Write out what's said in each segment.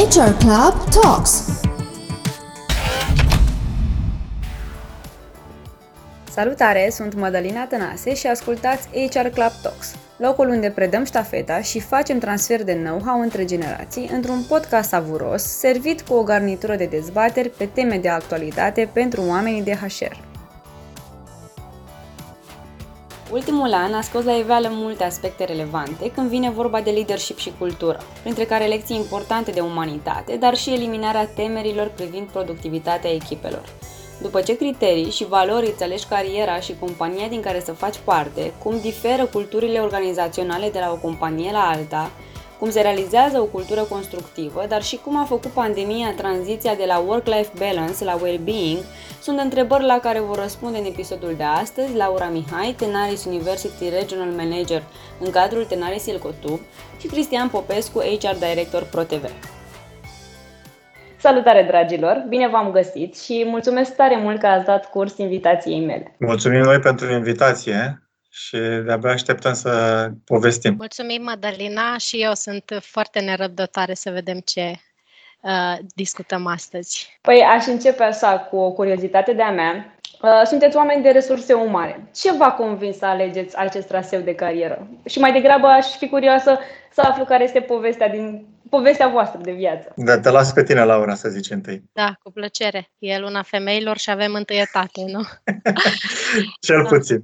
HR Club Talks. Salutare, sunt Madalina Tănase și ascultați HR Club Talks, locul unde predăm ștafeta și facem transfer de know-how între generații într-un podcast savuros, servit cu o garnitură de dezbateri pe teme de actualitate pentru oamenii de HR. Ultimul an a scos la iveală multe aspecte relevante când vine vorba de leadership și cultură, printre care lecții importante de umanitate, dar și eliminarea temerilor privind productivitatea echipelor. După ce criterii și valori îți alegi cariera și compania din care să faci parte, cum diferă culturile organizaționale de la o companie la alta, cum se realizează o cultură constructivă, dar și cum a făcut pandemia tranziția de la work-life balance la well-being, sunt întrebări la care vor răspunde în episodul de astăzi Laura Mihai, Tenaris University Regional Manager în cadrul Tenaris Ilcotub și Cristian Popescu, HR Director ProTV. Salutare, dragilor! Bine v-am găsit și mulțumesc tare mult că ați dat curs invitației mele. Mulțumim noi pentru invitație și de-abia așteptăm să povestim. Mulțumim, Madalina, și eu sunt foarte nerăbdătoare să vedem ce uh, discutăm astăzi. Păi aș începe așa cu o curiozitate de-a mea. Uh, sunteți oameni de resurse umane. Ce v-a convins să alegeți acest traseu de carieră? Și mai degrabă aș fi curioasă să aflu care este povestea din povestea voastră de viață. Da, te las pe tine, Laura, să zici întâi. Da, cu plăcere. E luna femeilor și avem întâietate, nu? Cel puțin.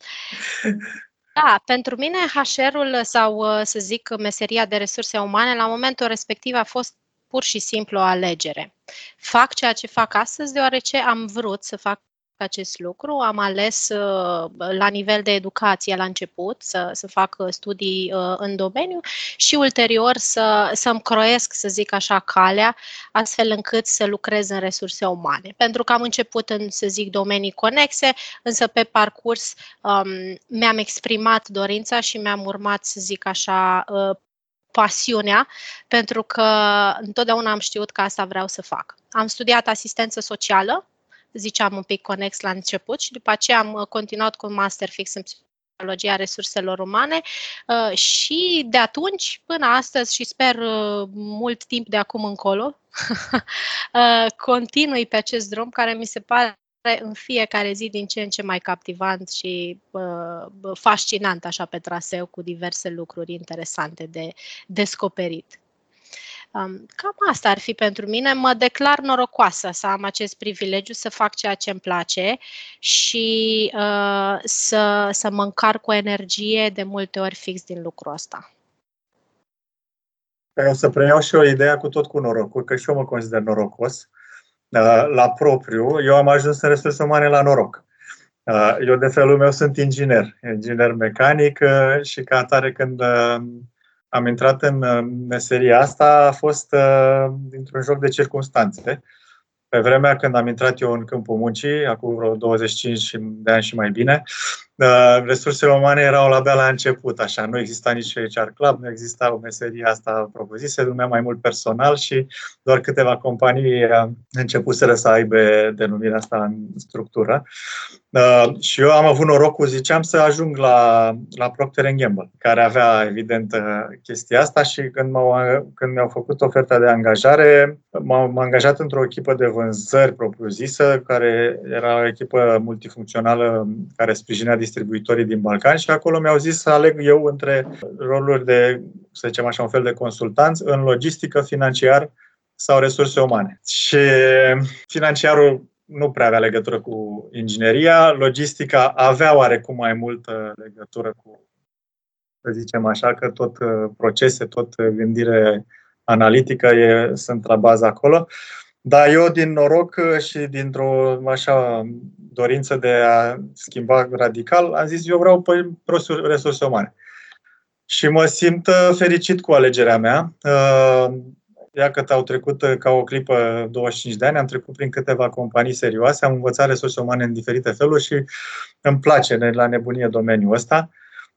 Da, pentru mine HR-ul sau, să zic, meseria de resurse umane, la momentul respectiv a fost pur și simplu o alegere. Fac ceea ce fac astăzi deoarece am vrut să fac acest lucru. Am ales uh, la nivel de educație la început să, să fac studii uh, în domeniu și ulterior să, să-mi croiesc, să zic așa, calea, astfel încât să lucrez în resurse umane. Pentru că am început în, să zic, domenii conexe, însă pe parcurs um, mi-am exprimat dorința și mi-am urmat, să zic așa, uh, pasiunea, pentru că întotdeauna am știut că asta vreau să fac. Am studiat asistență socială ziceam un pic conex la început și după aceea am uh, continuat cu un master fix în psihologia resurselor umane uh, și de atunci până astăzi și sper uh, mult timp de acum încolo continui pe acest drum care mi se pare în fiecare zi din ce în ce mai captivant și uh, fascinant așa pe traseu cu diverse lucruri interesante de descoperit. Cam asta ar fi pentru mine. Mă declar norocoasă să am acest privilegiu să fac ceea ce îmi place și uh, să, să mă încarc cu energie de multe ori fix din lucrul ăsta. O să preiau și o idee cu tot cu norocul, că și eu mă consider norocos. Uh, la propriu, eu am ajuns în resurse umane la noroc. Uh, eu, de felul meu, sunt inginer, inginer mecanic uh, și ca atare când am intrat în meseria asta a fost uh, dintr-un joc de circunstanțe. Pe vremea când am intrat eu în câmpul muncii, acum vreo 25 de ani și mai bine, uh, resursele umane erau la abia la început, așa, nu exista nici HR Club, nu exista o meserie asta propusă, se numea mai mult personal și doar câteva companii uh, începuseră să aibă denumirea asta în structură. Uh, și eu am avut norocul, ziceam, să ajung la, la Procter Gamble, care avea, evident, uh, chestia asta și când, m-au, când mi-au făcut oferta de angajare, m-am angajat într-o echipă de vânzări propriu-zisă, care era o echipă multifuncțională care sprijinea distribuitorii din Balcani și acolo mi-au zis să aleg eu între roluri de, să zicem așa, un fel de consultanți în logistică, financiar sau resurse umane. Și financiarul nu prea avea legătură cu ingineria, logistica avea oarecum mai multă legătură cu, să zicem așa, că tot uh, procese, tot gândire analitică e, sunt la bază acolo. Dar eu, din noroc și dintr-o așa dorință de a schimba radical, am zis, eu vreau pe resurse umane. Și mă simt uh, fericit cu alegerea mea. Uh, Ia că au trecut uh, ca o clipă 25 de ani, am trecut prin câteva companii serioase, am învățat resurse umane în diferite feluri și îmi place la nebunie domeniul ăsta.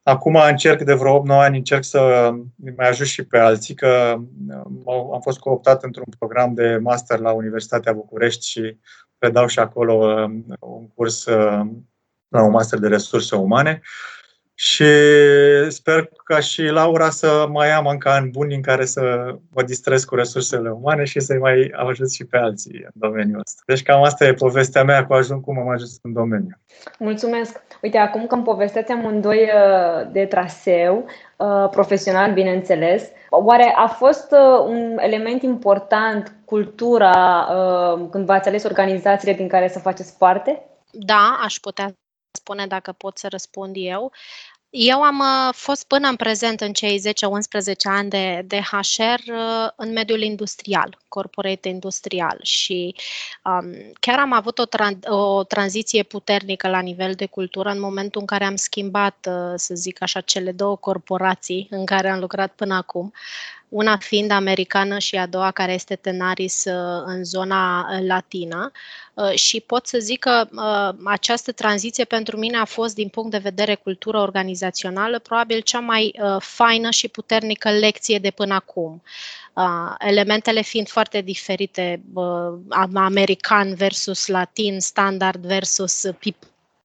Acum încerc de vreo 8-9 ani, încerc să mai ajut și pe alții, că uh, am fost cooptat într-un program de master la Universitatea București și predau și acolo uh, un curs la un master de resurse umane. Și sper ca și Laura să mai am încă ani buni în care să mă distrez cu resursele umane și să-i mai ajut și pe alții în domeniul ăsta. Deci cam asta e povestea mea cu ajung cum am ajuns în domeniu. Mulțumesc! Uite, acum că îmi povesteți amândoi uh, de traseu, uh, profesional, bineînțeles, oare a fost uh, un element important cultura când v-ați ales organizațiile din care să faceți parte? Da, aș putea spune dacă pot să răspund eu. Eu am uh, fost până în prezent în cei 10-11 ani de, de HR uh, în mediul industrial, corporate industrial și um, chiar am avut o, tran- o tranziție puternică la nivel de cultură în momentul în care am schimbat, uh, să zic așa, cele două corporații în care am lucrat până acum una fiind americană și a doua care este Tenaris uh, în zona uh, latină. Uh, și pot să zic că această tranziție pentru mine a fost, din punct de vedere cultură organizațională, probabil cea mai faină și puternică lecție de până acum. Elementele fiind foarte diferite, american versus latin, standard versus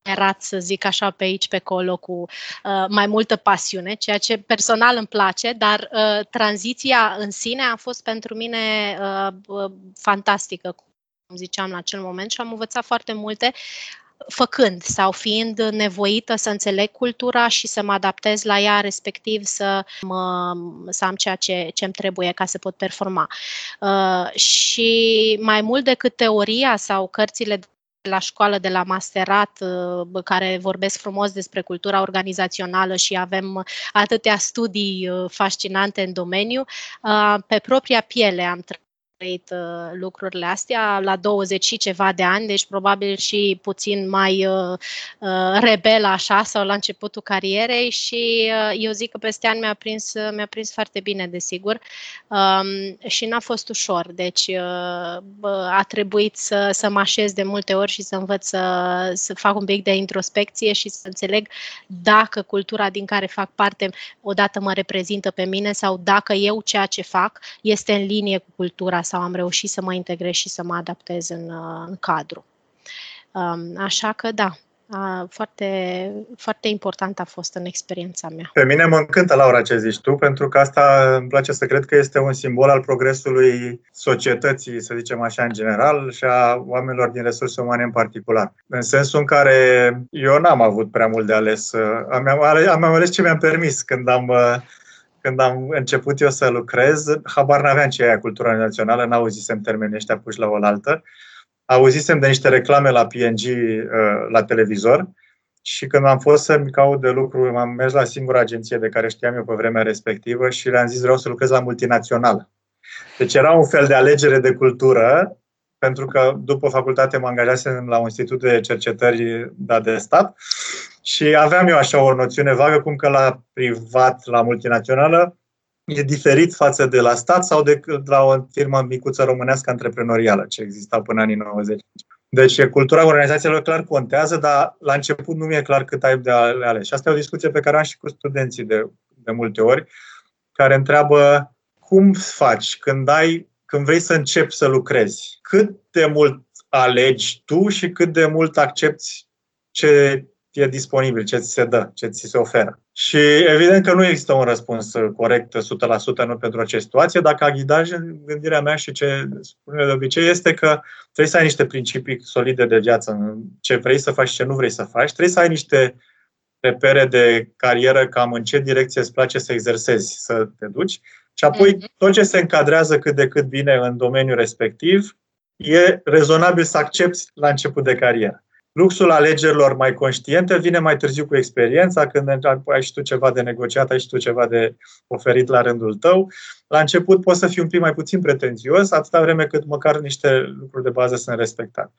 people erat, să zic așa, pe aici, pe acolo, cu uh, mai multă pasiune, ceea ce personal îmi place, dar uh, tranziția în sine a fost pentru mine uh, uh, fantastică, cum ziceam la acel moment, și am învățat foarte multe făcând sau fiind nevoită să înțeleg cultura și să mă adaptez la ea, respectiv să, mă, să am ceea ce, ce îmi trebuie ca să pot performa. Uh, și mai mult decât teoria sau cărțile la școală de la masterat uh, care vorbesc frumos despre cultura organizațională și avem atâtea studii uh, fascinante în domeniu, uh, pe propria piele am trăit lucrurile astea la 20 și ceva de ani, deci probabil și puțin mai uh, rebel așa sau la începutul carierei și uh, eu zic că peste ani mi-a prins, mi-a prins foarte bine, desigur, um, și n-a fost ușor, deci uh, a trebuit să, să mă așez de multe ori și să învăț să, să fac un pic de introspecție și să înțeleg dacă cultura din care fac parte odată mă reprezintă pe mine sau dacă eu ceea ce fac este în linie cu cultura sau am reușit să mă integrez și să mă adaptez în, uh, în cadru. Um, așa că da, foarte, foarte important a fost în experiența mea. Pe mine mă încântă, Laura, ce zici tu, pentru că asta îmi place să cred că este un simbol al progresului societății, să zicem așa, în general și a oamenilor din resurse umane în particular. În sensul în care eu n-am avut prea mult de ales. Am, ales, am ales ce mi-am permis când am când am început eu să lucrez, habar n-aveam ce e cultura națională, n-auzisem termenii ăștia puși la oaltă. Auzisem de niște reclame la PNG uh, la televizor și când am fost să-mi caut de lucru, am mers la singura agenție de care știam eu pe vremea respectivă și le-am zis vreau să lucrez la multinațională. Deci era un fel de alegere de cultură, pentru că după facultate mă angajasem la un institut de cercetări dat de stat și aveam eu așa o noțiune vagă cum că la privat, la multinațională, e diferit față de la stat sau de la o firmă micuță românească antreprenorială, ce exista până anii 90. Deci cultura organizațiilor clar contează, dar la început nu mi-e clar cât ai de ales. Și asta e o discuție pe care am și cu studenții de, de multe ori, care întreabă cum faci când ai când vrei să începi să lucrezi, cât de mult alegi tu și cât de mult accepti ce e disponibil, ce ți se dă, ce ți se oferă. Și evident că nu există un răspuns corect 100% nu pentru această situație. Dacă a ghidaj în gândirea mea și ce spune de obicei este că trebuie să ai niște principii solide de viață, ce vrei să faci și ce nu vrei să faci. Trebuie să ai niște repere de carieră, cam în ce direcție îți place să exersezi, să te duci. Și apoi mhm. tot ce se încadrează cât de cât bine în domeniul respectiv, e rezonabil să accepti la început de carieră. Luxul alegerilor mai conștiente vine mai târziu cu experiența, când ai și tu ceva de negociat, ai și tu ceva de oferit la rândul tău. La început poți să fii un pic mai puțin pretențios, atâta vreme cât măcar niște lucruri de bază sunt respectate.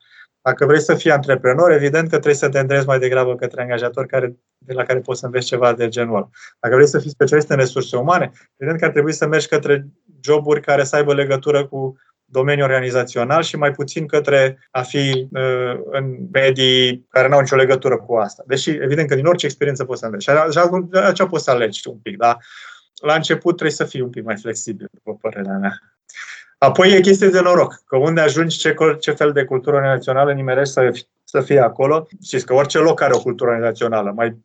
Dacă vrei să fii antreprenor, evident că trebuie să te îndrezi mai degrabă către angajatori care, de la care poți să înveți ceva de genul ăla. Dacă vrei să fii specialist în resurse umane, evident că ar trebui să mergi către joburi care să aibă legătură cu domeniul organizațional și mai puțin către a fi uh, în medii care nu au nicio legătură cu asta. Deși, evident că din orice experiență poți să înveți. Și așa poți să alegi un pic, da? La început trebuie să fii un pic mai flexibil, după părerea mea. Apoi e chestie de noroc, că unde ajungi, ce, ce fel de cultură națională nimerești să, să fie acolo. Știți că orice loc are o cultură națională, mai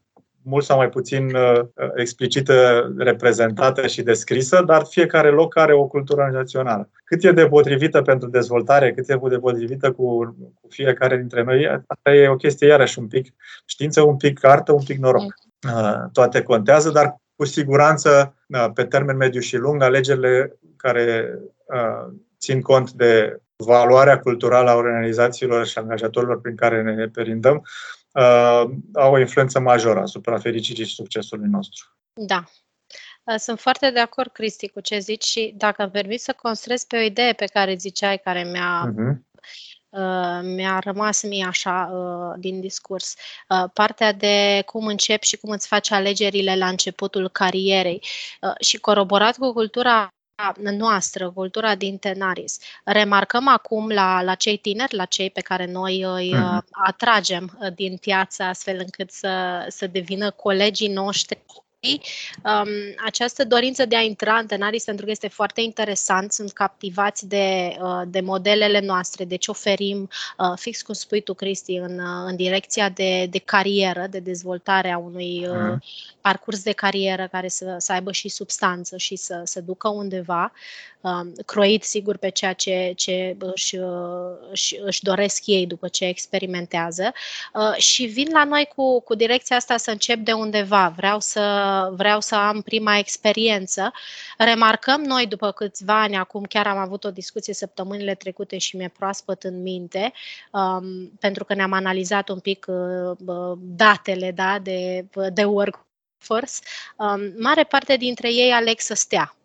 mult sau mai puțin uh, explicită, reprezentată și descrisă, dar fiecare loc are o cultură organizațională. Cât e de potrivită pentru dezvoltare, cât e de potrivită cu, cu fiecare dintre noi, asta e o chestie iarăși un pic știință, un pic carte, un pic noroc. Uh, toate contează, dar cu siguranță, uh, pe termen mediu și lung, alegerile care țin cont de valoarea culturală a organizațiilor și angajatorilor prin care ne perindăm, uh, au o influență majoră asupra fericirii și succesului nostru. Da. Uh, sunt foarte de acord, Cristi, cu ce zici și dacă îmi permis să construiesc pe o idee pe care ziceai, care mi-a uh-huh. Uh, mi-a rămas mie așa uh, din discurs. Uh, partea de cum începi și cum îți faci alegerile la începutul carierei uh, și coroborat cu cultura noastră, cultura din Tenaris. Remarcăm acum la, la cei tineri, la cei pe care noi îi uh-huh. atragem uh, din piață astfel încât să, să devină colegii noștri um, această dorință de a intra în Tenaris pentru că este foarte interesant, sunt captivați de, uh, de modelele noastre, deci oferim, uh, fix cum spui tu, Cristi, în, uh, în direcția de, de carieră, de dezvoltare a unui uh, parcurs de carieră care să, să aibă și substanță și să se ducă undeva, um, croit sigur pe ceea ce, ce își, își, își doresc ei după ce experimentează. Uh, și vin la noi cu, cu direcția asta să încep de undeva. Vreau să, vreau să am prima experiență. Remarcăm noi după câțiva ani, acum chiar am avut o discuție săptămânile trecute și mi-e proaspăt în minte, um, pentru că ne-am analizat un pic uh, datele da, de, de work Force, um, mare parte dintre ei aleg să stea.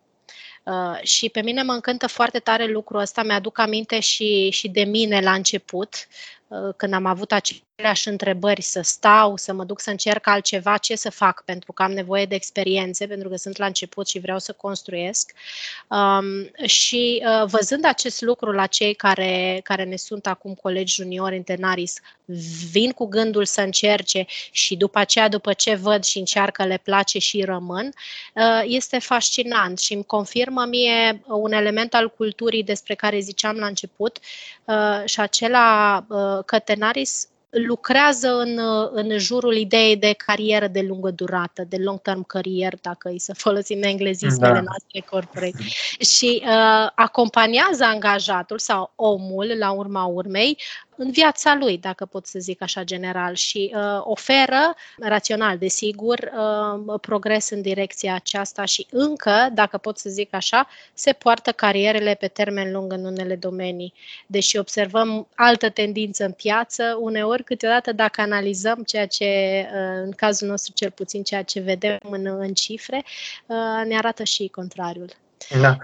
Uh, și pe mine mă încântă foarte tare lucrul ăsta, mi-aduc aminte și, și de mine la început, uh, când am avut aceleași întrebări, să stau, să mă duc să încerc altceva, ce să fac, pentru că am nevoie de experiențe, pentru că sunt la început și vreau să construiesc. Um, și uh, văzând acest lucru la cei care, care ne sunt acum colegi juniori în Tenaris, vin cu gândul să încerce și după aceea, după ce văd și încearcă, le place și rămân, uh, este fascinant și îmi confirmă mie un element al culturii despre care ziceam la început uh, și acela uh, că Tenaris lucrează în, în jurul ideii de carieră de lungă durată, de long-term career, dacă îi să folosim englezismele da. noastre corporate. Și uh, acompaniază angajatul sau omul, la urma urmei, în viața lui, dacă pot să zic așa general, și uh, oferă, rațional, desigur, uh, progres în direcția aceasta și încă, dacă pot să zic așa, se poartă carierele pe termen lung în unele domenii. Deși observăm altă tendință în piață, uneori, câteodată, dacă analizăm ceea ce, uh, în cazul nostru cel puțin, ceea ce vedem în, în cifre, uh, ne arată și contrariul. Da.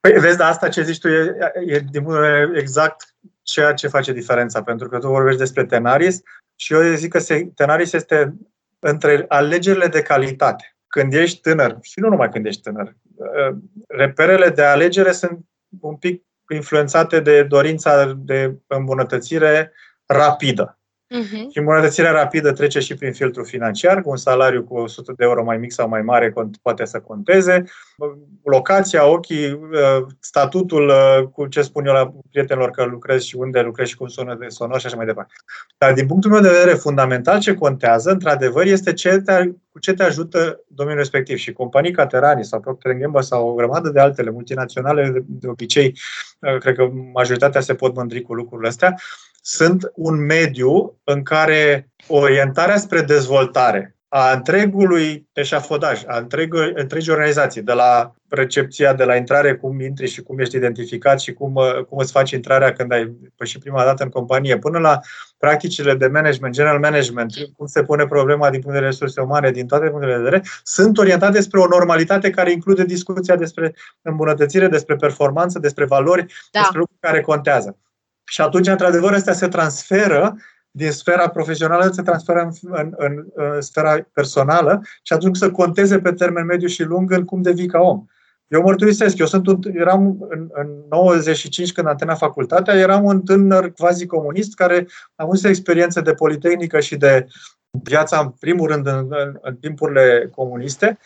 Păi, vezi, dar asta ce zici tu e, e din punct de vedere exact ceea ce face diferența, pentru că tu vorbești despre Tenaris și eu zic că Tenaris este între alegerile de calitate. Când ești tânăr, și nu numai când ești tânăr, uh, reperele de alegere sunt un pic influențate de dorința de îmbunătățire rapidă. Uh-huh. Și îmbunătățirea rapidă trece și prin filtrul financiar, cu un salariu cu 100 de euro mai mic sau mai mare poate să conteze, locația, ochii, uh, statutul, uh, cu ce spun eu la prietenilor că lucrez și unde lucrez și cum sună de sonor și așa mai departe. Dar din punctul meu de vedere, fundamental ce contează, într-adevăr, este ce te, cu ce te ajută domeniul respectiv. Și companii ca Terani sau Procter Gamble sau o grămadă de altele multinaționale, de, de obicei, uh, cred că majoritatea se pot mândri cu lucrurile astea, sunt un mediu în care orientarea spre dezvoltare a întregului eșafodaj, a întregului, întregii organizații, de la recepția, de la intrare, cum intri și cum ești identificat și cum, cum îți faci intrarea când ai pășit prima dată în companie, până la practicile de management, general management, cum se pune problema din punct de vedere resurse umane, din toate punctele de vedere, sunt orientate spre o normalitate care include discuția despre îmbunătățire, despre performanță, despre valori, da. despre lucruri care contează. Și atunci, într-adevăr, astea se transferă din sfera profesională, se transferă în, în, în, în sfera personală și atunci să conteze pe termen mediu și lung în cum devii ca om. Eu mărturisesc, eu sunt un, eram în, în 95 când am terminat facultatea, eram un tânăr quasi comunist care a avut experiențe de politehnică și de viața, în primul rând, în, în, în timpurile comuniste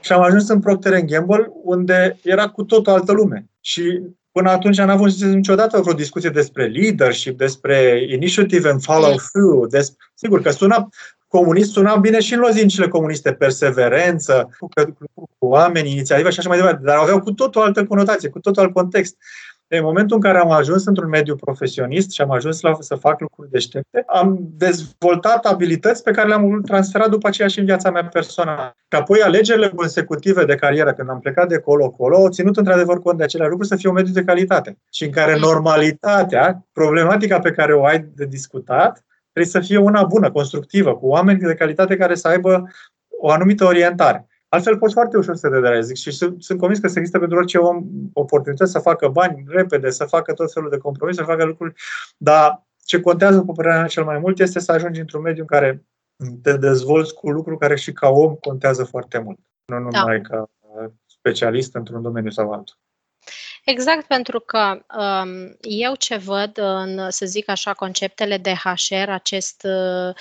și am ajuns în Procter Gamble, unde era cu tot o altă lume. Și Până atunci n-am avut niciodată vreo discuție despre leadership, despre initiative and follow-through. Despre, sigur că sună comunist suna bine și în lozincile comuniste, perseverență, cu, cu oameni, inițiativă și așa mai departe, dar aveau cu tot o altă conotație, cu tot alt context. În momentul în care am ajuns într-un mediu profesionist și am ajuns la, să fac lucruri deștepte, am dezvoltat abilități pe care le-am transferat după aceea și în viața mea personală. Și apoi alegerile consecutive de carieră, când am plecat de colo-colo, au ținut într-adevăr cont de acele lucruri să fie un mediu de calitate și în care normalitatea, problematica pe care o ai de discutat, trebuie să fie una bună, constructivă, cu oameni de calitate care să aibă o anumită orientare. Altfel poți foarte ușor să te deranjezi și sunt, sunt convins că se există pentru orice om oportunități să facă bani repede, să facă tot felul de compromis, să facă lucruri, dar ce contează, cu părerea mea, cel mai mult este să ajungi într-un mediu în care te dezvolți cu lucruri care și ca om contează foarte mult, nu numai da. ca specialist într-un domeniu sau altul. Exact, pentru că um, eu ce văd în, să zic așa, conceptele de HR, acest, uh,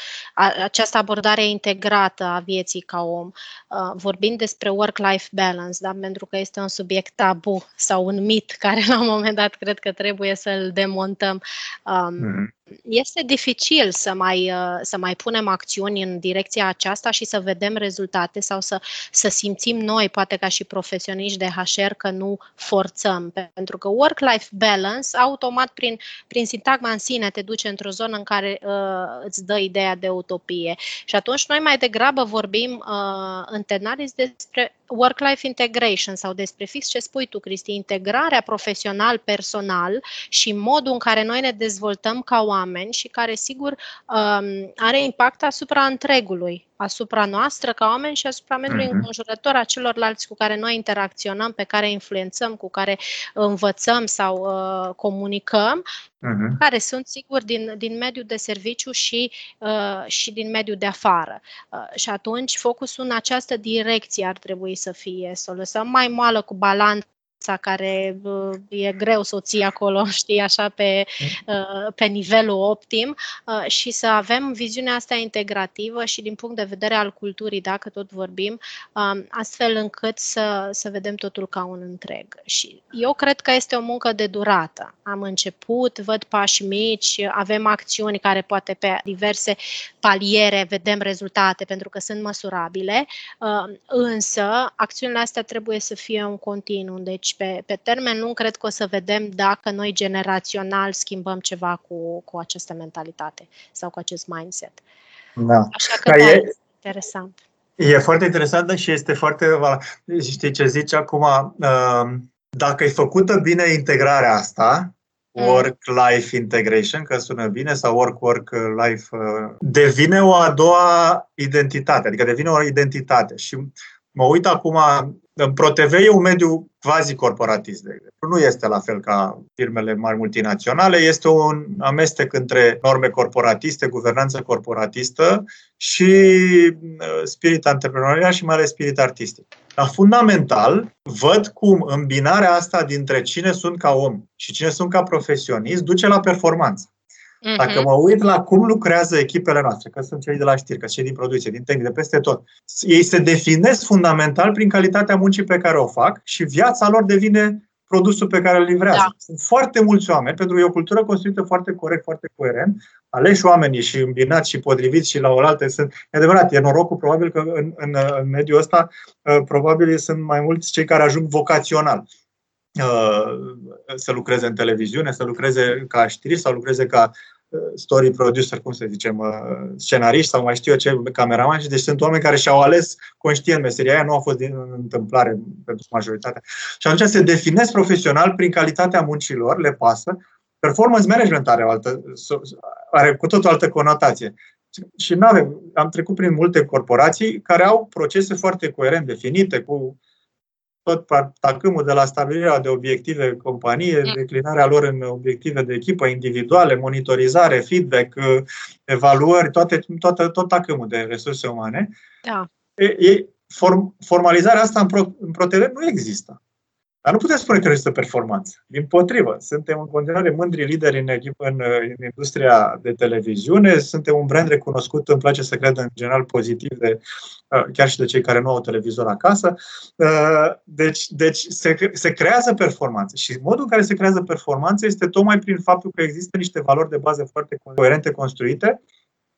această abordare integrată a vieții ca om, uh, vorbind despre work-life balance, da? pentru că este un subiect tabu sau un mit care la un moment dat cred că trebuie să-l demontăm. Um, mm-hmm este dificil să mai, uh, să mai punem acțiuni în direcția aceasta și să vedem rezultate sau să, să simțim noi, poate ca și profesioniști de HR, că nu forțăm. Pentru că work-life balance, automat, prin, prin sintagma în sine, te duce într-o zonă în care uh, îți dă ideea de utopie. Și atunci noi mai degrabă vorbim uh, în Tenaris despre work-life integration sau despre fix ce spui tu, Cristi, integrarea profesional-personal și modul în care noi ne dezvoltăm ca oameni și care, sigur, um, are impact asupra întregului, asupra noastră ca oameni și asupra mediului uh-huh. înconjurător, a celorlalți cu care noi interacționăm, pe care influențăm, cu care învățăm sau uh, comunicăm, uh-huh. care sunt, sigur, din, din mediul de serviciu și, uh, și din mediul de afară. Uh, și atunci, focusul în această direcție ar trebui să fie, să o lăsăm mai moală cu balanță care uh, e greu să o ții acolo, știi, așa pe, uh, pe nivelul optim uh, și să avem viziunea asta integrativă și din punct de vedere al culturii, dacă tot vorbim, um, astfel încât să, să vedem totul ca un întreg. Și eu cred că este o muncă de durată. Am început, văd pași mici, avem acțiuni care poate pe diverse paliere vedem rezultate pentru că sunt măsurabile, însă acțiunile astea trebuie să fie un continuu. Deci pe, pe termen lung cred că o să vedem dacă noi generațional schimbăm ceva cu, cu această mentalitate sau cu acest mindset. Da. Așa că da, e, interesant. E foarte interesant și este foarte... Știi ce zici acum? Uh, dacă e făcută bine integrarea asta, mm. work-life integration, că sună bine, sau work-work-life, uh, devine o a doua identitate, adică devine o identitate. Și mă uit acum, în ProTV e un mediu quasi-corporatist, de exemplu. Nu este la fel ca firmele mari multinaționale, este un amestec între norme corporatiste, guvernanță corporatistă și uh, spirit antreprenorial și mai ales spirit artistic. Dar fundamental, văd cum îmbinarea asta dintre cine sunt ca om și cine sunt ca profesionist duce la performanță. Dacă mhm. mă uit la cum lucrează echipele noastre, că sunt cei de la știri, că cei din producție, din tehnic, de peste tot, ei se definesc fundamental prin calitatea muncii pe care o fac și viața lor devine produsul pe care îl livrează. Da. Sunt foarte mulți oameni, pentru că e o cultură construită foarte corect, foarte coerent, aleși oamenii și îmbinați și potriviți și la oaltă sunt. E adevărat, e norocul probabil că în, în, în mediul ăsta uh, probabil sunt mai mulți cei care ajung vocațional uh, să lucreze în televiziune, să lucreze ca știri, să lucreze ca story producer, cum să zicem, uh, scenariști sau mai știu eu ce, cameraman. Și deci sunt oameni care și-au ales conștient meseria aia, nu a fost din întâmplare pentru majoritatea. Și atunci se definesc profesional prin calitatea muncilor, le pasă. Performance management are, o altă, are cu tot o altă conotație. Și nu avem, am trecut prin multe corporații care au procese foarte coerent definite, cu tot tacâmul de la stabilirea de obiective companie, mm. declinarea lor în obiective de echipă individuale, monitorizare, feedback, uh, evaluări, toate, toate, tot tacâmul de resurse umane. Da. E, e, form, formalizarea asta în, pro, în ProTV nu există. Dar nu putem spune că există performanță. Din potrivă, suntem în continuare mândri lideri în, în, în industria de televiziune, suntem un brand recunoscut, îmi place să cred în general pozitiv, de, uh, chiar și de cei care nu au televizor acasă. Uh, deci, deci se, se creează performanță și modul în care se creează performanță este tocmai prin faptul că există niște valori de bază foarte coerente construite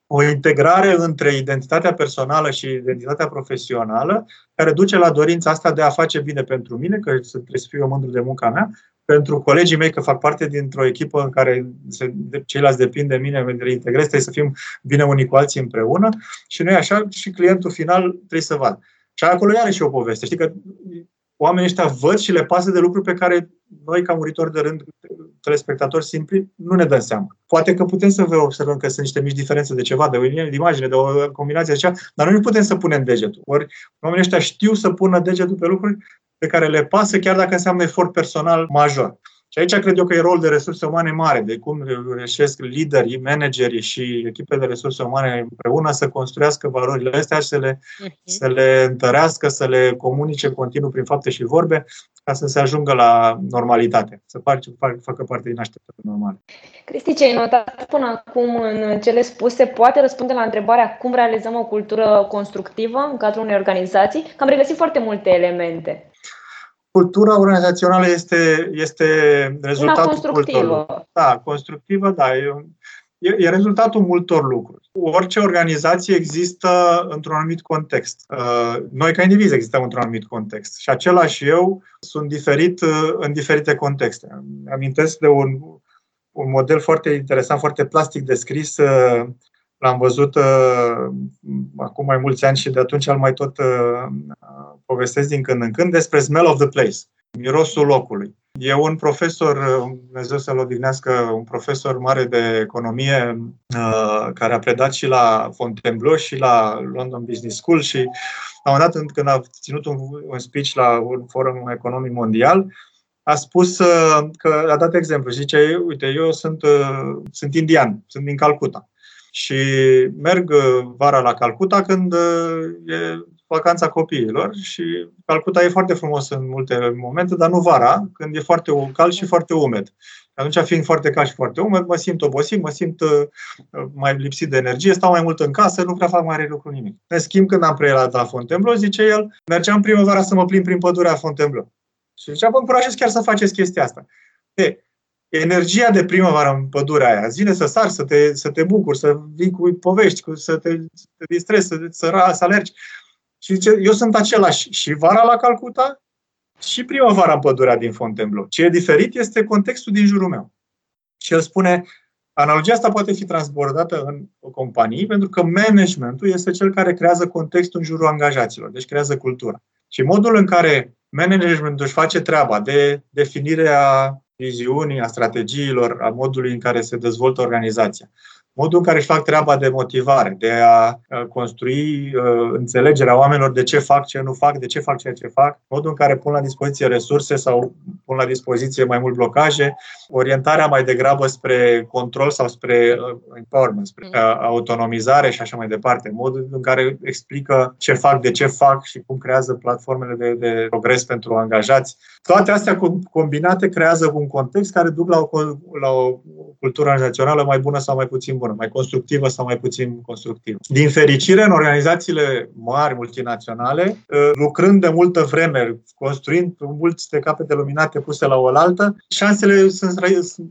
o integrare între identitatea personală și identitatea profesională, care duce la dorința asta de a face bine pentru mine, că trebuie să fiu eu mândru de munca mea, pentru colegii mei că fac parte dintr-o echipă în care se, de, ceilalți depind de mine, le integrez, trebuie să fim bine unii cu alții împreună și noi așa și clientul final trebuie să vadă. Și acolo are și o poveste. Știi că oamenii ăștia văd și le pasă de lucruri pe care noi, ca muritori de rând, telespectatori simpli, nu ne dăm seama. Poate că putem să vă observăm că sunt niște mici diferențe de ceva, de o de imagine, de o combinație de ceva, dar noi nu putem să punem degetul. Ori oamenii ăștia știu să pună degetul pe lucruri pe care le pasă, chiar dacă înseamnă efort personal major. Și aici cred eu că e rol de resurse umane mare, de cum reușesc liderii, managerii și echipe de resurse umane împreună să construiască valorile astea și să le, uh-huh. să le întărească, să le comunice continuu prin fapte și vorbe, ca să se ajungă la normalitate, să facă, facă parte din așteptările normale. Cristi, ce ai notat până acum în cele spuse poate răspunde la întrebarea cum realizăm o cultură constructivă în cadrul unei organizații? Că am regăsit foarte multe elemente cultura organizațională este, este rezultatul Una constructivă. Da, constructivă, da. E, e, e rezultatul multor lucruri. Orice organizație există într-un anumit context. Uh, noi, ca indivizi, existăm într-un anumit context. Și același eu sunt diferit uh, în diferite contexte. Amintesc de un, un model foarte interesant, foarte plastic descris uh, L-am văzut uh, acum mai mulți ani și de atunci îl mai tot uh, povestesc din când în când despre smell of the place, mirosul locului. E un profesor, uh, Dumnezeu să-l odihnească, un profesor mare de economie uh, care a predat și la Fontainebleau și la London Business School și la un moment dat când a ținut un, un speech la un forum economic mondial, a spus uh, că a dat exemplu. Zice, uite, eu sunt, uh, sunt indian, sunt din Calcuta și merg uh, vara la Calcuta când uh, e vacanța copiilor și Calcuta e foarte frumos în multe momente, dar nu vara, când e foarte cald și foarte umed. Atunci, fiind foarte cald și foarte umed, mă simt obosit, mă simt uh, mai lipsit de energie, stau mai mult în casă, nu prea fac mare lucru nimic. În schimb, când am preielat la Fontainebleau, zice el, mergeam primăvara să mă plimb prin pădurea Fontainebleau. Și zicea, vă încurajez chiar să faceți chestia asta. E, energia de primăvară în pădurea aia. Zine să sari, să te, să te bucuri, să vii cu povești, cu, să, te, să te distrezi, să, să, să alergi. Și zice, eu sunt același și vara la Calcuta și primăvara în pădurea din Fontainebleau. Ce e diferit este contextul din jurul meu. Și el spune, analogia asta poate fi transbordată în o companie pentru că managementul este cel care creează contextul în jurul angajaților, deci creează cultura. Și modul în care managementul își face treaba de definirea viziunii, a strategiilor, a modului în care se dezvoltă organizația modul în care își fac treaba de motivare, de a construi uh, înțelegerea oamenilor de ce fac, ce nu fac, de ce fac ceea ce fac, modul în care pun la dispoziție resurse sau pun la dispoziție mai mult blocaje, orientarea mai degrabă spre control sau spre uh, empowerment, spre uh, autonomizare și așa mai departe, modul în care explică ce fac, de ce fac și cum creează platformele de, de progres pentru angajați. Toate astea combinate creează un context care duc la o, la o cultură organizațională mai bună sau mai puțin bună bună, mai constructivă sau mai puțin constructivă. Din fericire, în organizațiile mari, multinaționale, ă, lucrând de multă vreme, construind multe capete luminate puse la oaltă, șansele sunt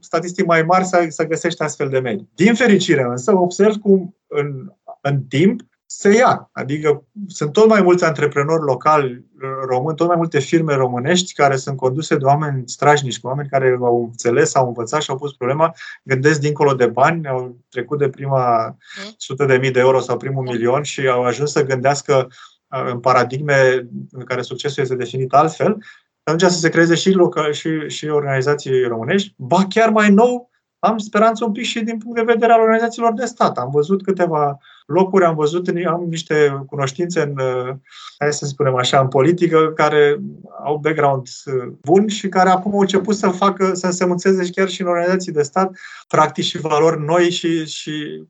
statistic mai mari să, să găsești astfel de medii. Din fericire, însă, observ cum în, în timp se ia. Adică sunt tot mai mulți antreprenori locali români, tot mai multe firme românești care sunt conduse de oameni strașnici, oameni care au înțeles, au învățat și au pus problema, gândesc dincolo de bani, au trecut de prima mm. sută de mii de euro sau primul da. milion și au ajuns să gândească uh, în paradigme în care succesul este definit altfel, atunci să se creeze și, local, și, și organizații românești, ba chiar mai nou, am speranță un pic și din punct de vedere al organizațiilor de stat. Am văzut câteva locuri, am văzut, am niște cunoștințe în, hai să spunem așa, în politică, care au background bun și care acum au început să facă, să însemnțeze și chiar și în organizații de stat practici și valori noi și, și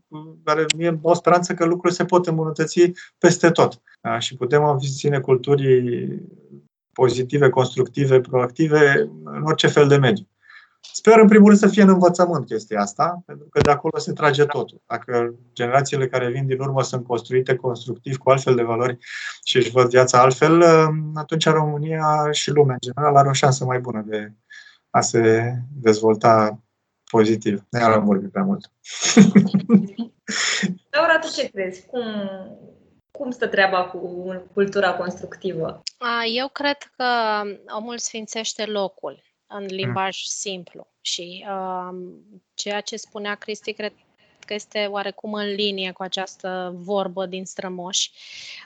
care mie o speranță că lucrurile se pot îmbunătăți peste tot. Da? Și putem obține culturii pozitive, constructive, proactive în orice fel de mediu. Sper, în primul rând, să fie în învățământ chestia asta, pentru că de acolo se trage totul. Dacă generațiile care vin din urmă sunt construite constructiv cu altfel de valori și își văd viața altfel, atunci România și lumea în general are o șansă mai bună de a se dezvolta pozitiv. Ne am vorbit prea mult. Laura, tu ce crezi? Cum, cum stă treaba cu cultura constructivă? Eu cred că omul sfințește locul în limbaj simplu și uh, ceea ce spunea Cristi, cred că este oarecum în linie cu această vorbă din strămoși.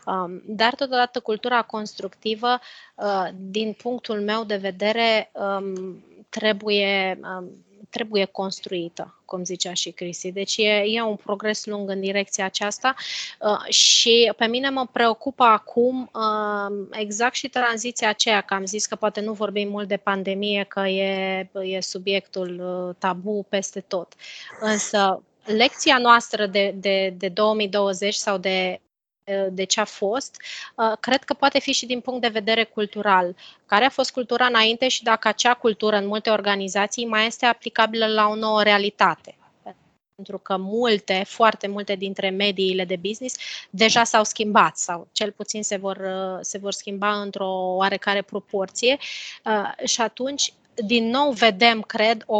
Um, dar, totodată, cultura constructivă, uh, din punctul meu de vedere, um, trebuie um, trebuie construită, cum zicea și Cristi. Deci e, e un progres lung în direcția aceasta uh, și pe mine mă preocupă acum uh, exact și tranziția aceea, că am zis că poate nu vorbim mult de pandemie, că e, e subiectul uh, tabu peste tot. Însă lecția noastră de, de, de 2020 sau de de ce a fost, cred că poate fi și din punct de vedere cultural. Care a fost cultura înainte și dacă acea cultură în multe organizații mai este aplicabilă la o nouă realitate pentru că multe, foarte multe dintre mediile de business deja s-au schimbat sau cel puțin se vor, se vor schimba într-o oarecare proporție și atunci din nou vedem, cred, o,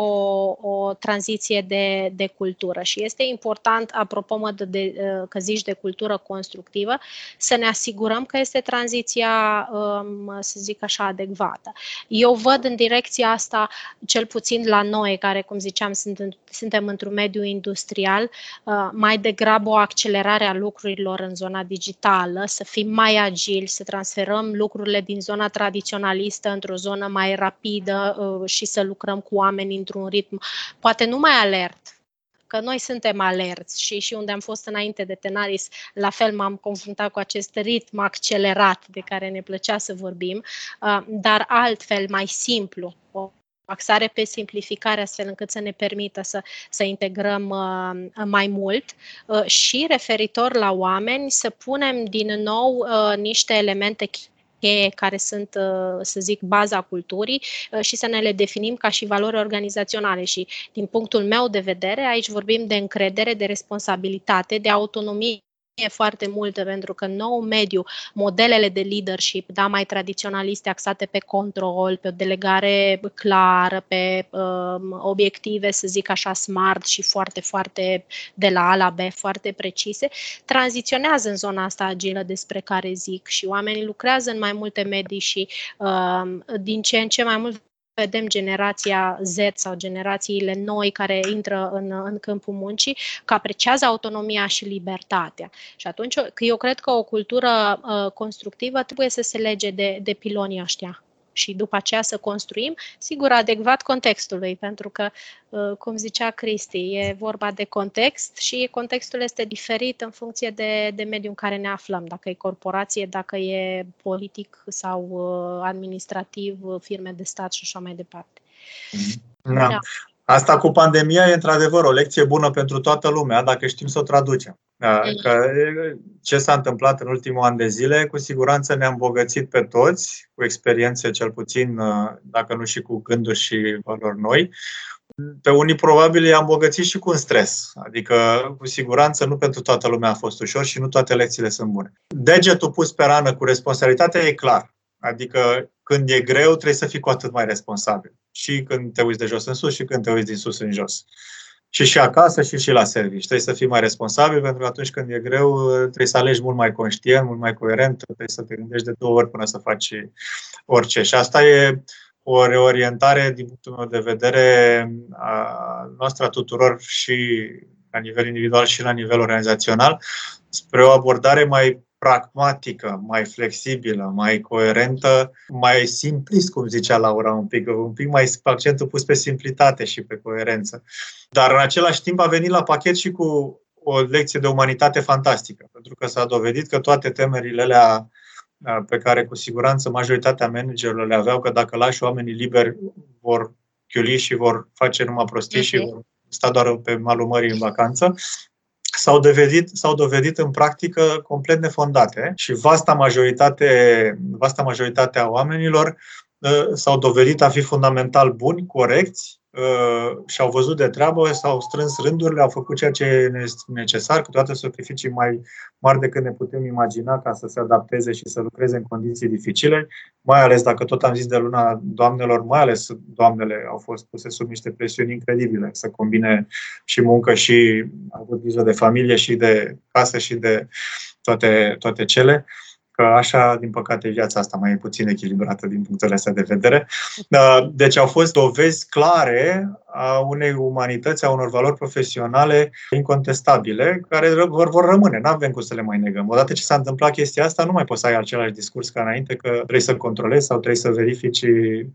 o tranziție de, de cultură și este important, apropo mă de, de, că zici de cultură constructivă, să ne asigurăm că este tranziția, um, să zic așa, adecvată. Eu văd în direcția asta, cel puțin la noi, care, cum ziceam, sunt, suntem într-un mediu industrial, uh, mai degrabă o accelerare a lucrurilor în zona digitală, să fim mai agili, să transferăm lucrurile din zona tradiționalistă într-o zonă mai rapidă, Uh, și să lucrăm cu oameni într-un ritm, poate nu mai alert, că noi suntem alerți și, și unde am fost înainte de Tenaris, la fel m-am confruntat cu acest ritm accelerat de care ne plăcea să vorbim, uh, dar altfel, mai simplu, o axare pe simplificare astfel încât să ne permită să, să integrăm uh, mai mult și referitor la oameni să punem din nou niște elemente cheie care sunt, uh, să zic, baza culturii uh, și să ne le definim ca și valori organizaționale. Și din punctul meu de vedere, aici vorbim de încredere, de responsabilitate, de autonomie foarte multe, pentru că în nou mediu, modelele de leadership, da, mai tradiționaliste, axate pe control, pe o delegare clară, pe um, obiective, să zic așa, smart și foarte, foarte de la A la B, foarte precise, tranziționează în zona asta agilă despre care zic și oamenii lucrează în mai multe medii și um, din ce în ce mai mult vedem generația Z sau generațiile noi care intră în, în câmpul muncii, că apreciază autonomia și libertatea. Și atunci eu cred că o cultură uh, constructivă trebuie să se lege de, de pilonii ăștia și după aceea să construim, sigur, adecvat contextului, pentru că, uh, cum zicea Cristi, e vorba de context și contextul este diferit în funcție de, de mediul în care ne aflăm, dacă e corporație, dacă e politic sau uh, administrativ, firme de stat și așa mai departe. Da. da. Asta cu pandemia e într-adevăr o lecție bună pentru toată lumea, dacă știm să o traducem. Da, că ce s-a întâmplat în ultimul an de zile, cu siguranță ne-a îmbogățit pe toți, cu experiențe cel puțin, uh, dacă nu și cu gânduri și valori noi. Pe unii probabil i-a îmbogățit și cu un stres. Adică, cu siguranță, nu pentru toată lumea a fost ușor și nu toate lecțiile sunt bune. Degetul pus pe rană cu responsabilitatea e clar. Adică, când e greu, trebuie să fii cu atât mai responsabil. Și când te uiți de jos în sus și când te uiți din sus în jos și și acasă și și la servici. Trebuie să fii mai responsabil pentru că atunci când e greu trebuie să alegi mult mai conștient, mult mai coerent, trebuie să te gândești de două ori până să faci orice. Și asta e o reorientare, din punctul meu de vedere, a noastră a tuturor și la nivel individual și la nivel organizațional, spre o abordare mai pragmatică, mai flexibilă, mai coerentă, mai simplist, cum zicea Laura un pic, un pic mai accentul pus pe simplitate și pe coerență. Dar în același timp a venit la pachet și cu o lecție de umanitate fantastică, pentru că s-a dovedit că toate temerile alea pe care cu siguranță majoritatea managerilor le aveau, că dacă lași oamenii liberi vor chiuli și vor face numai prostii și vor sta doar pe malul mării în vacanță, s-au dovedit, s-au dovedit în practică complet nefondate și vasta majoritate, vasta majoritate a oamenilor s-au dovedit a fi fundamental buni, corecți, Uh, și-au văzut de treabă, s-au strâns rândurile, au făcut ceea ce e necesar, cu toate sacrificii mai mari decât ne putem imagina ca să se adapteze și să lucreze în condiții dificile, mai ales dacă tot am zis de luna doamnelor, mai ales doamnele au fost puse sub niște presiuni incredibile, să combine și muncă și au avut grijă de familie și de casă și de toate, toate cele. Uh, că așa, din păcate, viața asta mai e puțin echilibrată din punctele astea de vedere. Deci au fost dovezi clare a unei umanități, a unor valori profesionale incontestabile, care vor, vor rămâne. Nu avem cum să le mai negăm. Odată ce s-a întâmplat chestia asta, nu mai poți să ai același discurs ca înainte, că trebuie să controlezi sau trebuie să verifici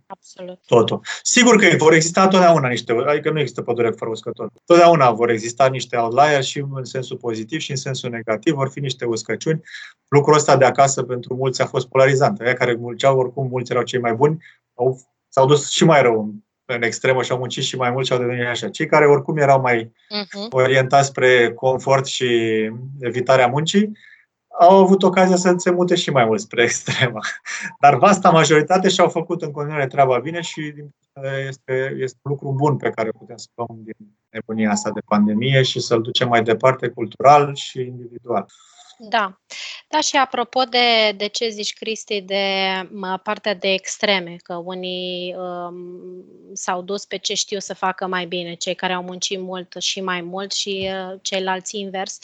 Absolut. totul. Sigur că vor exista totdeauna niște, adică nu există pădure fără uscători. Totdeauna vor exista niște outliers și în sensul pozitiv și în sensul negativ, vor fi niște uscăciuni. Lucrul ăsta de acasă pentru mulți a fost polarizant. Aia care mulceau, oricum, mulți erau cei mai buni, au, s-au dus și mai rău în extremă și au muncit și mai mult și au devenit așa. Cei care oricum erau mai uh-huh. orientați spre confort și evitarea muncii, au avut ocazia să se mute și mai mult spre extremă. Dar vasta majoritate și-au făcut în continuare treaba bine și este, este un lucru bun pe care putem să luăm din nebunia asta de pandemie și să-l ducem mai departe cultural și individual. Da. Da, și apropo de, de ce zici, Cristi, de partea de extreme, că unii um, s-au dus pe ce știu să facă mai bine, cei care au muncit mult și mai mult și uh, ceilalți invers,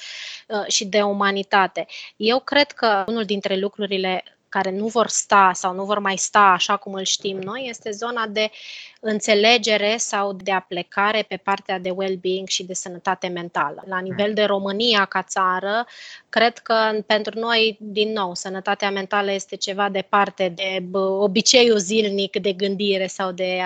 uh, și de umanitate. Eu cred că unul dintre lucrurile care nu vor sta sau nu vor mai sta așa cum îl știm noi este zona de înțelegere sau de aplecare pe partea de well-being și de sănătate mentală. La nivel de România ca țară, cred că pentru noi, din nou, sănătatea mentală este ceva departe de obiceiul zilnic de gândire sau de,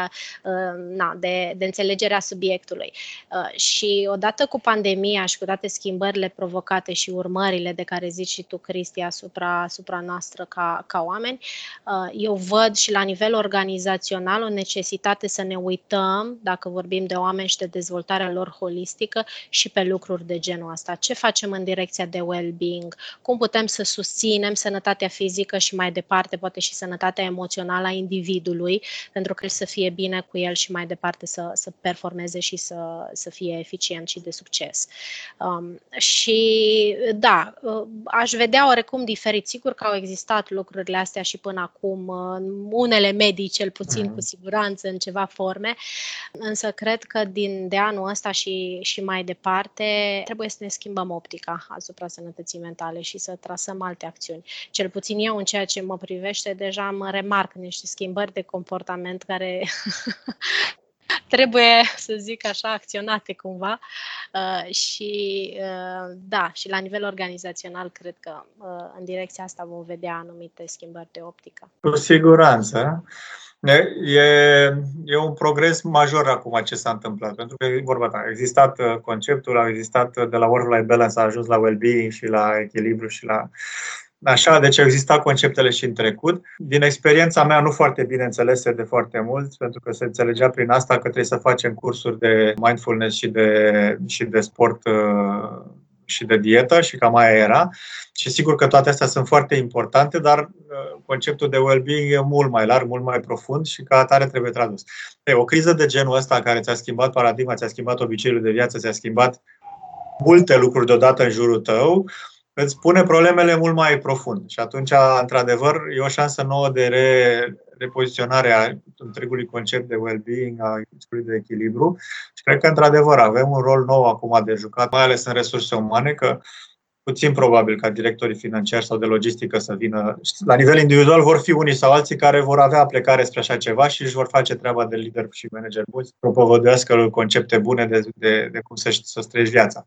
uh, na, de, de înțelegerea subiectului. Uh, și odată cu pandemia și cu toate schimbările provocate și urmările de care zici și tu, Cristi, asupra, asupra noastră ca, ca oameni, uh, eu văd și la nivel organizațional o necesitate poate să ne uităm, dacă vorbim de oameni și de dezvoltarea lor holistică, și pe lucruri de genul ăsta. Ce facem în direcția de well-being? Cum putem să susținem sănătatea fizică și mai departe, poate și sănătatea emoțională a individului, pentru că să fie bine cu el și mai departe să, să performeze și să, să fie eficient și de succes. Um, și da, uh, aș vedea oarecum diferit. Sigur că au existat lucrurile astea și până acum, unele medii cel puțin cu siguranță în ceva câteva forme, însă cred că din de anul ăsta și, și mai departe trebuie să ne schimbăm optica asupra sănătății mentale și să trasăm alte acțiuni. Cel puțin eu, în ceea ce mă privește, deja mă remarc niște schimbări de comportament care trebuie, să zic așa, acționate cumva uh, și uh, da, și la nivel organizațional cred că uh, în direcția asta vom vedea anumite schimbări de optică. Cu siguranță. E, e un progres major acum ce s-a întâmplat, pentru că vorba ta, a existat uh, conceptul, a existat uh, de la work-life balance, a ajuns la well-being și la echilibru și la Așa, deci au existat conceptele și în trecut. Din experiența mea, nu foarte bine înțelese de foarte mult, pentru că se înțelegea prin asta că trebuie să facem cursuri de mindfulness și de, și de sport uh, și de dietă și cam aia era. Și sigur că toate astea sunt foarte importante, dar uh, conceptul de well-being e mult mai larg, mult mai profund și ca atare trebuie tradus. E, o criză de genul ăsta care ți-a schimbat paradigma, ți-a schimbat obiceiul de viață, ți-a schimbat multe lucruri deodată în jurul tău, îți pune problemele mult mai profund. Și atunci, într-adevăr, e o șansă nouă de re, repoziționare a întregului concept de well-being, a de echilibru. Și cred că, într-adevăr, avem un rol nou acum de jucat, mai ales în resurse umane, că puțin probabil ca directorii financiari sau de logistică să vină. La nivel individual vor fi unii sau alții care vor avea plecare spre așa ceva și își vor face treaba de lider și manager buni, propovăduiască concepte bune de, de, de cum să, să trăiești viața.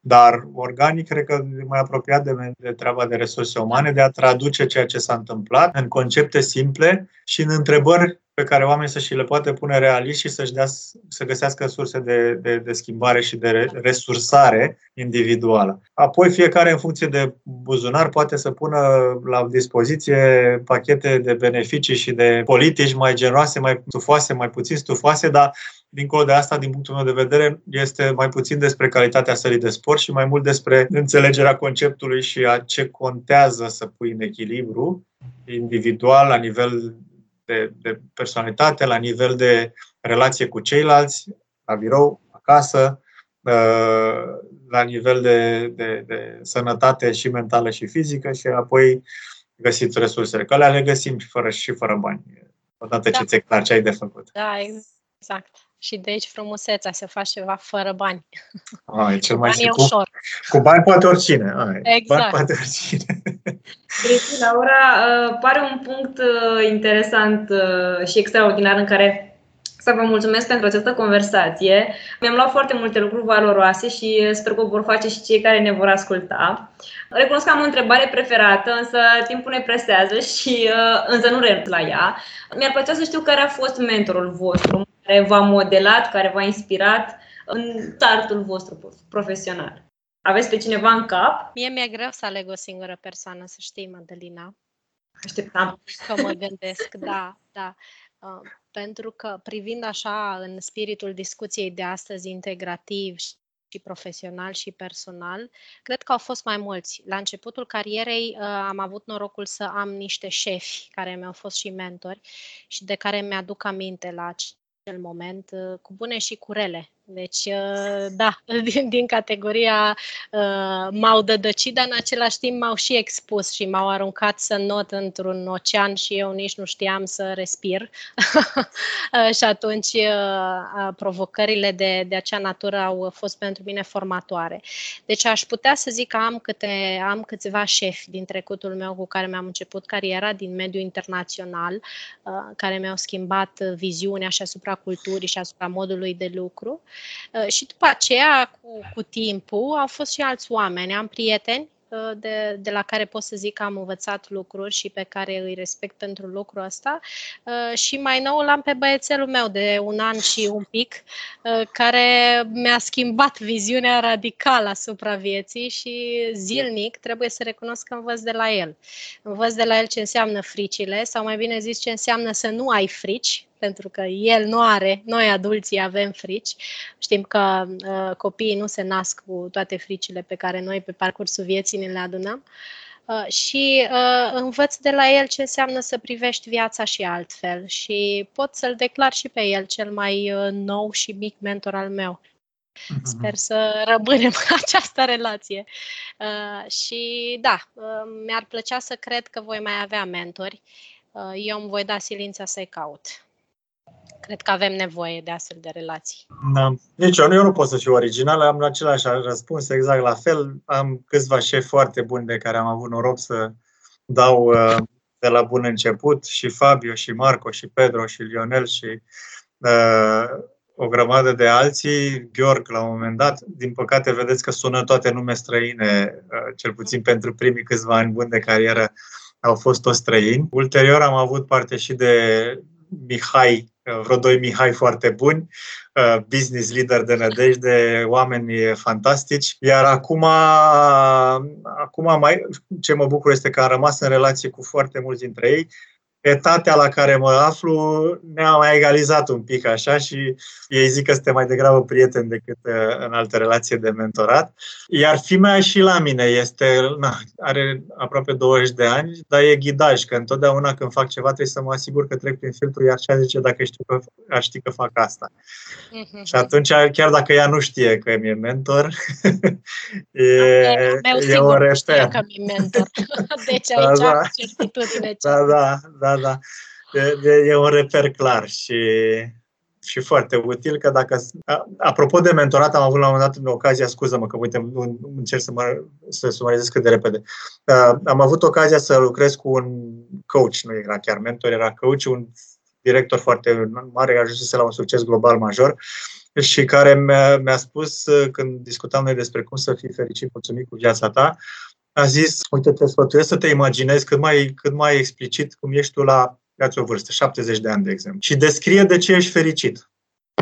Dar organic, cred că e mai apropiat de, de treaba de resurse umane, de a traduce ceea ce s-a întâmplat în concepte simple și în întrebări pe care oamenii să și le poate pune realist și să-și dea, să găsească surse de, de, de schimbare și de resursare individuală. Apoi fiecare în funcție de buzunar poate să pună la dispoziție pachete de beneficii și de politici mai generoase, mai stufoase, mai puțin stufoase, dar dincolo de asta, din punctul meu de vedere, este mai puțin despre calitatea sării de sport și mai mult despre înțelegerea conceptului și a ce contează să pui în echilibru individual, la nivel de, de personalitate, la nivel de relație cu ceilalți, la birou, acasă, uh, la nivel de, de, de sănătate și mentală și fizică și apoi găsiți resursele. Că le găsim și fără, și fără bani, odată da. ce ți-e clar ce ai de făcut. Da, exact. Și de aici frumusețea, să faci ceva fără bani. A, e cel mai bani e cu, ușor. Cu bani poate oricine. A, exact. Bani poate oricine. Cristi, Laura, uh, pare un punct uh, interesant uh, și extraordinar în care să vă mulțumesc pentru această conversație. Mi-am luat foarte multe lucruri valoroase și sper că vor face și cei care ne vor asculta. Recunosc că am o întrebare preferată, însă timpul ne presează și însă nu renunț la ea. Mi-ar plăcea să știu care a fost mentorul vostru, care v-a modelat, care v-a inspirat în startul vostru profesional. Aveți pe cineva în cap? Mie mi-e greu să aleg o singură persoană, să știi, Madalina. Așteptam. Că mă gândesc, da, da. Uh, pentru că privind așa în spiritul discuției de astăzi integrativ și profesional și personal, cred că au fost mai mulți. La începutul carierei uh, am avut norocul să am niște șefi care mi-au fost și mentori și de care mi-aduc aminte la acel moment, uh, cu bune și cu rele. Deci, uh, da, din, din categoria uh, m-au dădăcit, dar în același timp m-au și expus și m-au aruncat să not într-un ocean și eu nici nu știam să respir. Uh, și atunci provocările de, de acea natură au fost pentru mine formatoare. Deci aș putea să zic că am, câte, am câțiva șefi din trecutul meu cu care mi-am început cariera din mediul internațional, care mi-au schimbat viziunea și asupra culturii și asupra modului de lucru. Uh, și după aceea, cu, cu timpul, au fost și alți oameni. Am prieteni uh, de, de la care pot să zic că am învățat lucruri și pe care îi respect pentru lucrul ăsta. Uh, și mai nou l-am pe băiețelul meu de un an și un pic, care mi-a schimbat viziunea radicală asupra vieții și zilnic trebuie să recunosc că învăț de la el. Învăț de la el ce înseamnă fricile, sau mai bine zis ce înseamnă să nu ai frici, pentru că el nu are, noi adulții avem frici. Știm că uh, copiii nu se nasc cu toate fricile pe care noi pe parcursul vieții ne le adunăm. Uh, și uh, învăț de la el ce înseamnă să privești viața și altfel și pot să-l declar și pe el cel mai uh, nou și mic mentor al meu. Mm-hmm. Sper să rămânem în această relație. Uh, și da, uh, mi-ar plăcea să cred că voi mai avea mentori. Uh, eu îmi voi da silința să-i caut. Cred că avem nevoie de astfel de relații. Da. Nici eu, eu nu pot să fiu original, am același răspuns exact la fel. Am câțiva șefi foarte buni de care am avut noroc să dau uh, de la bun început și Fabio și Marco și Pedro și Lionel și uh, o grămadă de alții, Gheorg la un moment dat. Din păcate, vedeți că sună toate nume străine, uh, cel puțin pentru primii câțiva ani buni de carieră au fost toți străini. Ulterior am avut parte și de Mihai vreo doi Mihai foarte buni, uh, business leader de nădejde, oameni fantastici. Iar acum, acum mai, ce mă bucur este că am rămas în relație cu foarte mulți dintre ei etatea la care mă aflu ne-a mai egalizat un pic așa și ei zic că suntem mai degrabă prieteni decât uh, în alte relație de mentorat. Iar fimea și la mine este, na, are aproape 20 de ani, dar e ghidaj, că întotdeauna când fac ceva trebuie să mă asigur că trec prin filtru, iar și zice dacă știu că, aș ști că fac asta. Uh-huh. Și atunci, chiar dacă ea nu știe că mi-e mentor, e, e o reper. că mi-e mentor. Deci da, aici da, da. certitudine. Da, da, da, da. E, e un reper clar și, și foarte util că dacă... Apropo de mentorat, am avut la un moment dat ocazia, scuză-mă că uite, încerc să, mă, să sumarizez cât de repede. Am avut ocazia să lucrez cu un coach, nu era chiar mentor, era coach, un director foarte mare, ajunsese la un succes global major și care mi-a, mi-a spus când discutam noi despre cum să fii fericit, mulțumit cu viața ta, a zis, uite, te sfătuiesc să te imaginezi cât mai, cât mai explicit cum ești tu la, iați o vârstă, 70 de ani, de exemplu, și descrie de ce ești fericit.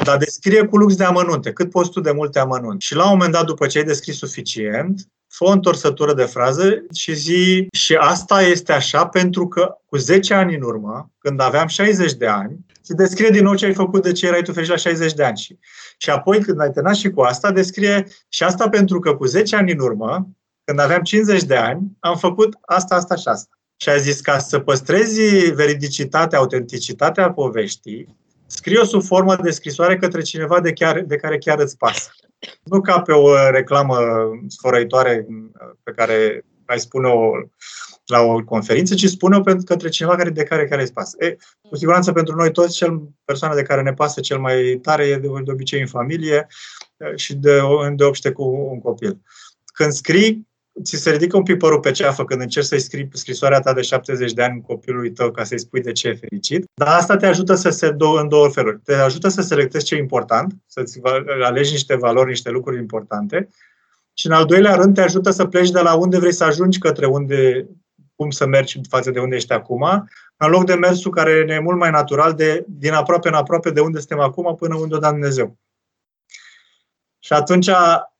Dar descrie cu lux de amănunte, cât poți tu de multe amănunte. Și la un moment dat, după ce ai descris suficient, fă o întorsătură de frază și zi și asta este așa pentru că cu 10 ani în urmă, când aveam 60 de ani, și descrie din nou ce ai făcut de ce erai tu fericit la 60 de ani. Și, și apoi, când ai terminat și cu asta, descrie și asta pentru că cu 10 ani în urmă, când aveam 50 de ani, am făcut asta, asta și asta. Și a zis, ca să păstrezi veridicitatea, autenticitatea poveștii, scrie-o sub formă de scrisoare către cineva de, chiar, de care chiar îți pasă. Nu ca pe o reclamă sfărăitoare pe care ai spune-o la o conferință, ci spune-o către cineva care, de care, care îți pasă. E, cu siguranță pentru noi toți, cel, persoana de care ne pasă cel mai tare e de, de obicei în familie și de, de obște cu un copil. Când scrii, ți se ridică un pic părul pe ceafă când încerci să-i scrii scrisoarea ta de 70 de ani copilului tău ca să-i spui de ce e fericit, dar asta te ajută să se două în două feluri. Te ajută să selectezi ce e important, să-ți alegi niște valori, niște lucruri importante și în al doilea rând te ajută să pleci de la unde vrei să ajungi către unde, cum să mergi față de unde ești acum, în loc de mersul care ne e mult mai natural de din aproape în aproape de unde suntem acum până unde o da Dumnezeu. Și atunci,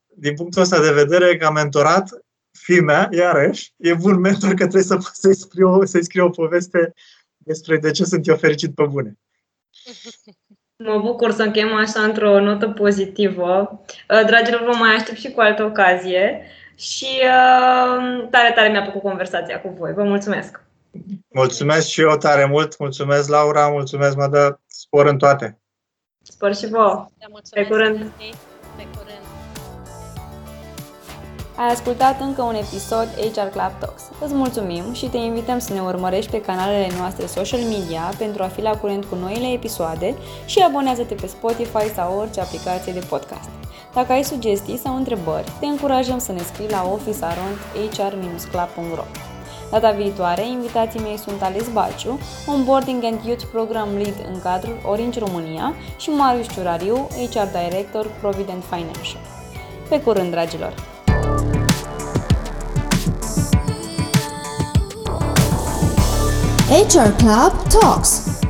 din punctul ăsta de vedere, ca mentorat, fimea, iarăși, e bun mentor că trebuie să, să-i, scriu, să-i scriu o poveste despre de ce sunt eu fericit pe bune. Mă bucur să încheiem așa într-o notă pozitivă. Uh, dragilor, vă mai aștept și cu altă ocazie și uh, tare, tare mi-a plăcut conversația cu voi. Vă mulțumesc! Mulțumesc și eu tare mult, mulțumesc Laura, mulțumesc, mă dă spor în toate. Spor și vouă! Pe curând! Pe curând! Ai ascultat încă un episod HR Club Talks. Îți mulțumim și te invităm să ne urmărești pe canalele noastre social media pentru a fi la curent cu noile episoade și abonează-te pe Spotify sau orice aplicație de podcast. Dacă ai sugestii sau întrebări, te încurajăm să ne scrii la officearond.hr-club.ro Data viitoare, invitații mei sunt Alex Baciu, Onboarding and Youth Program Lead în cadrul Orange România și Marius Ciurariu, HR Director Provident Financial. Pe curând, dragilor! HR Club Talks.